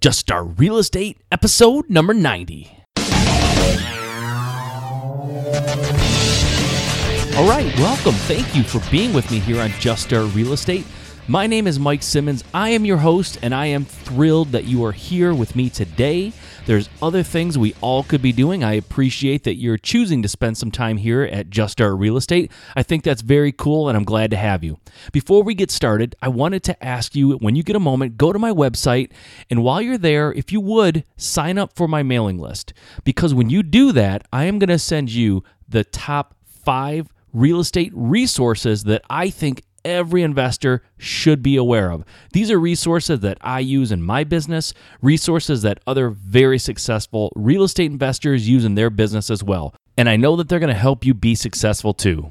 Just Start Real Estate, episode number 90. All right, welcome. Thank you for being with me here on Just Start Real Estate. My name is Mike Simmons. I am your host, and I am thrilled that you are here with me today. There's other things we all could be doing. I appreciate that you're choosing to spend some time here at Just Start Real Estate. I think that's very cool, and I'm glad to have you. Before we get started, I wanted to ask you when you get a moment, go to my website, and while you're there, if you would, sign up for my mailing list. Because when you do that, I am going to send you the top five real estate resources that I think every investor should be aware of. These are resources that I use in my business, resources that other very successful real estate investors use in their business as well. And I know that they're going to help you be successful too.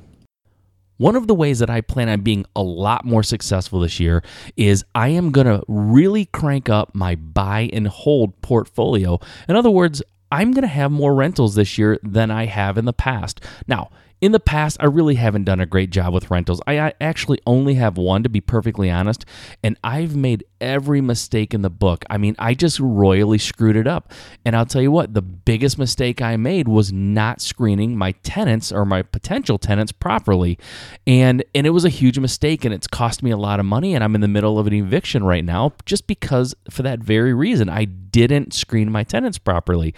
One of the ways that I plan on being a lot more successful this year is I am going to really crank up my buy and hold portfolio. In other words, I'm going to have more rentals this year than I have in the past. Now, in the past, I really haven't done a great job with rentals. I actually only have one, to be perfectly honest, and I've made every mistake in the book. I mean, I just royally screwed it up. And I'll tell you what, the biggest mistake I made was not screening my tenants or my potential tenants properly. And and it was a huge mistake and it's cost me a lot of money and I'm in the middle of an eviction right now just because for that very reason I didn't screen my tenants properly.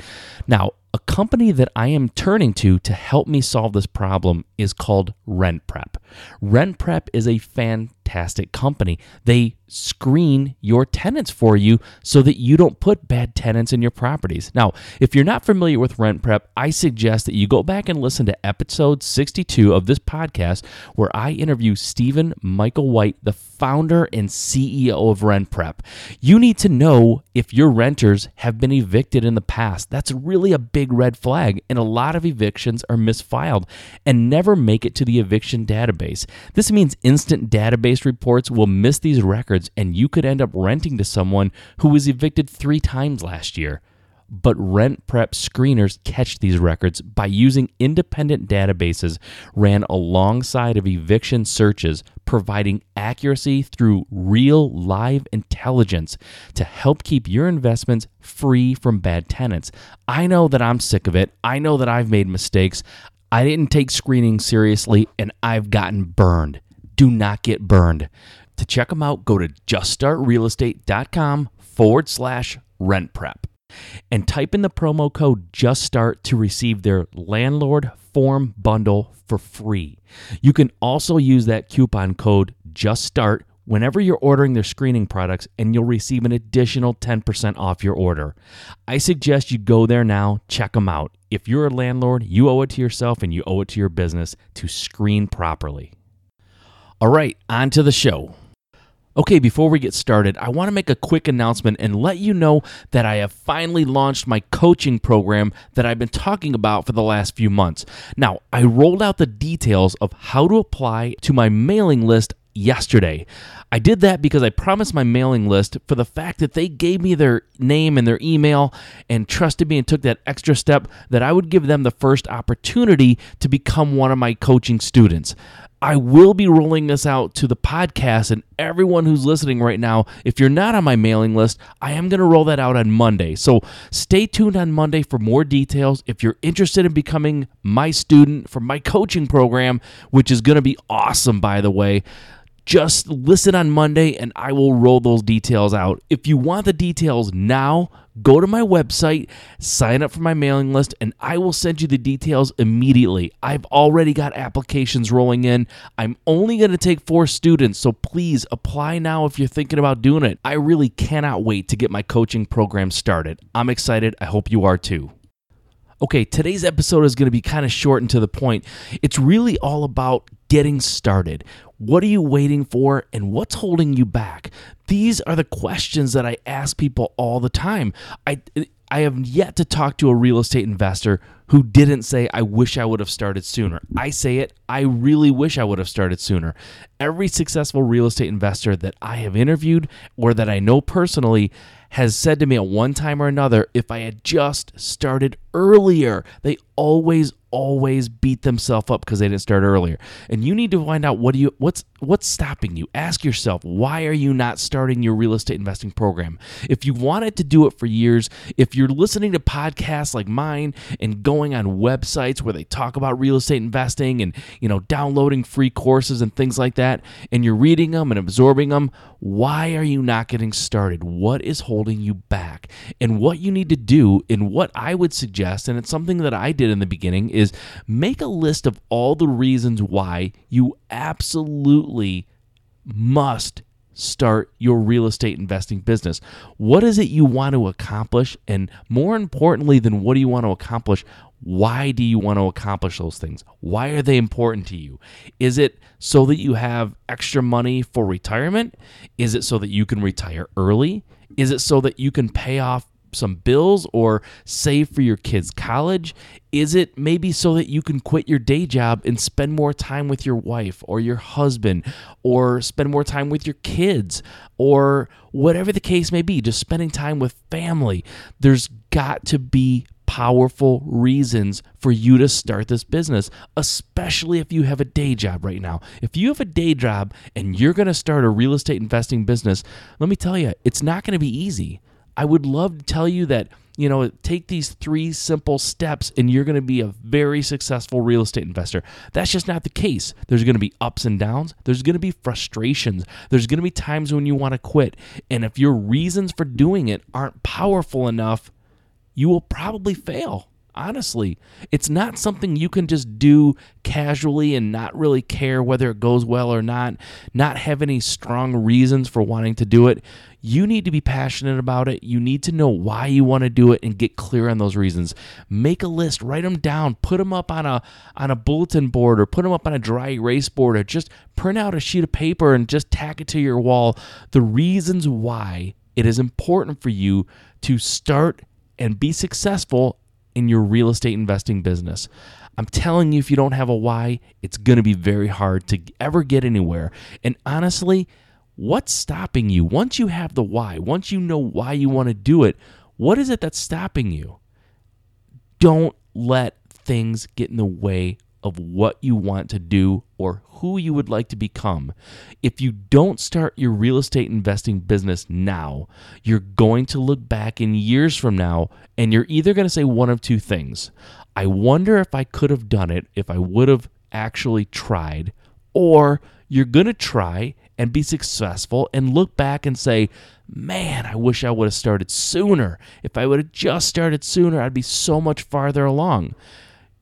Now, a company that I am turning to to help me solve this problem is called RentPrep. RentPrep is a fantastic company. They screen your tenants for you so that you don't put bad tenants in your properties. Now, if you're not familiar with RentPrep, I suggest that you go back and listen to episode 62 of this podcast where I interview Stephen Michael White, the founder and CEO of RentPrep. You need to know if your renters have been evicted in the past. That's really a big red flag, and a lot of evictions are misfiled and never make it to the eviction database. This means instant database reports will miss these records, and you could end up renting to someone who was evicted three times last year but RentPrep screeners catch these records by using independent databases ran alongside of eviction searches, providing accuracy through real live intelligence to help keep your investments free from bad tenants. I know that I'm sick of it. I know that I've made mistakes. I didn't take screening seriously and I've gotten burned. Do not get burned. To check them out, go to juststartrealestate.com forward slash rent prep and type in the promo code JUSTSTART to receive their landlord form bundle for free. You can also use that coupon code JUSTSTART whenever you're ordering their screening products and you'll receive an additional 10% off your order. I suggest you go there now, check them out. If you're a landlord, you owe it to yourself and you owe it to your business to screen properly. All right, on to the show. Okay, before we get started, I want to make a quick announcement and let you know that I have finally launched my coaching program that I've been talking about for the last few months. Now, I rolled out the details of how to apply to my mailing list yesterday. I did that because I promised my mailing list for the fact that they gave me their name and their email and trusted me and took that extra step that I would give them the first opportunity to become one of my coaching students. I will be rolling this out to the podcast and everyone who's listening right now. If you're not on my mailing list, I am going to roll that out on Monday. So stay tuned on Monday for more details. If you're interested in becoming my student for my coaching program, which is going to be awesome, by the way, just listen on Monday and I will roll those details out. If you want the details now, go to my website, sign up for my mailing list, and I will send you the details immediately. I've already got applications rolling in. I'm only going to take four students, so please apply now if you're thinking about doing it. I really cannot wait to get my coaching program started. I'm excited. I hope you are too. Okay, today's episode is going to be kind of short and to the point. It's really all about getting started. What are you waiting for and what's holding you back? These are the questions that I ask people all the time. I I have yet to talk to a real estate investor who didn't say, I wish I would have started sooner. I say it, I really wish I would have started sooner. Every successful real estate investor that I have interviewed or that I know personally has said to me at one time or another, if I had just started earlier, they always always beat themselves up because they didn't start earlier. And you need to find out what do you what's what's stopping you. Ask yourself, why are you not starting your real estate investing program? If you wanted to do it for years, if you're listening to podcasts like mine and going on websites where they talk about real estate investing and, you know, downloading free courses and things like that and you're reading them and absorbing them, why are you not getting started? What is holding you back? And what you need to do and what I would suggest and it's something that I did in the beginning is make a list of all the reasons why you absolutely must start your real estate investing business. What is it you want to accomplish? And more importantly than what do you want to accomplish, why do you want to accomplish those things? Why are they important to you? Is it so that you have extra money for retirement? Is it so that you can retire early? Is it so that you can pay off some bills or save for your kids' college? Is it maybe so that you can quit your day job and spend more time with your wife or your husband or spend more time with your kids or whatever the case may be, just spending time with family? There's got to be powerful reasons for you to start this business, especially if you have a day job right now. If you have a day job and you're going to start a real estate investing business, let me tell you, it's not going to be easy. I would love to tell you that, you know, take these three simple steps and you're going to be a very successful real estate investor. That's just not the case. There's going to be ups and downs, there's going to be frustrations, there's going to be times when you want to quit. And if your reasons for doing it aren't powerful enough, you will probably fail honestly. It's not something you can just do casually and not really care whether it goes well or not, not have any strong reasons for wanting to do it. You need to be passionate about it. You need to know why you want to do it and get clear on those reasons. Make a list, write them down, put them up on a on a bulletin board or put them up on a dry erase board or just print out a sheet of paper and just tack it to your wall. The reasons why it is important for you to start and be successful in your real estate investing business. I'm telling you, if you don't have a why, it's going to be very hard to ever get anywhere. And honestly, what's stopping you? Once you have the why, once you know why you want to do it, what is it that's stopping you? Don't let things get in the way of what you want to do or who you would like to become. If you don't start your real estate investing business now, you're going to look back in years from now and you're either going to say one of two things. I wonder if I could have done it if I would have actually tried, or you're going to try and be successful and look back and say, Man, I wish I would have started sooner. If I would have just started sooner, I'd be so much farther along.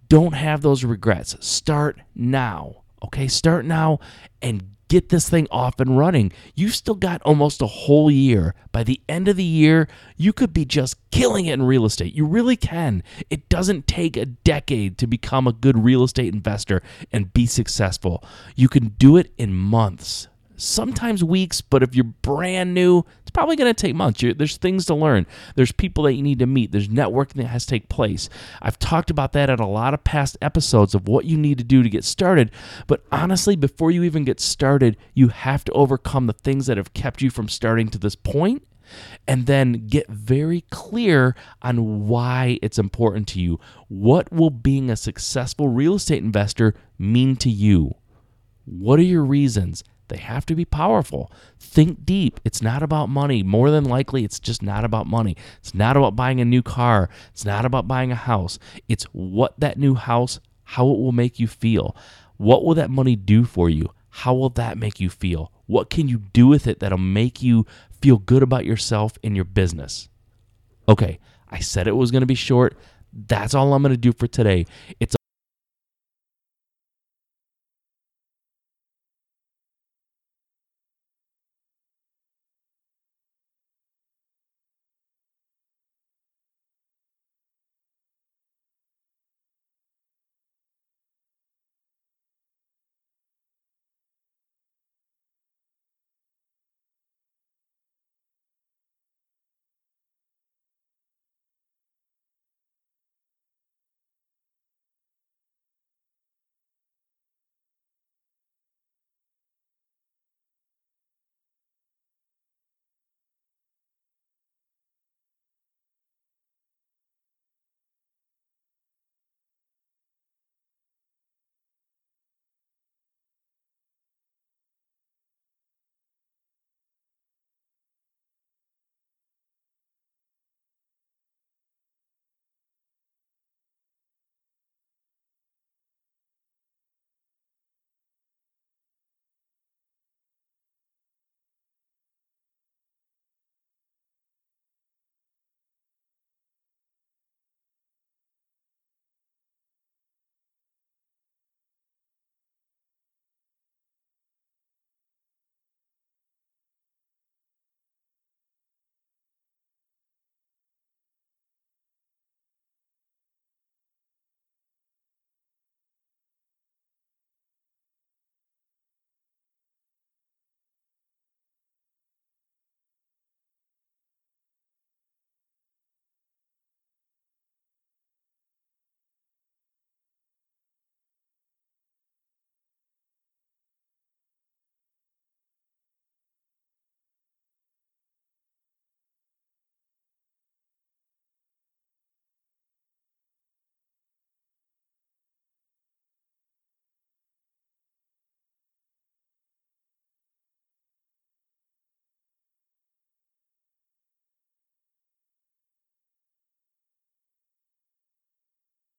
Don't have those regrets. Start now. Okay, start now and get this thing off and running. You've still got almost a whole year. By the end of the year, you could be just killing it in real estate. You really can. It doesn't take a decade to become a good real estate investor and be successful. You can do it in months sometimes weeks, but if you're brand new, probably going to take months. You're, there's things to learn. There's people that you need to meet. There's networking that has to take place. I've talked about that at a lot of past episodes of what you need to do to get started. But honestly, before you even get started, you have to overcome the things that have kept you from starting to this point and then get very clear on why it's important to you. What will being a successful real estate investor mean to you? What are your reasons? They have to be powerful. Think deep. It's not about money. More than likely, it's just not about money. It's not about buying a new car. It's not about buying a house. It's what that new house, how it will make you feel. What will that money do for you? How will that make you feel? What can you do with it that'll make you feel good about yourself and your business? Okay, I said it was going to be short. That's all I'm going to do for today. It's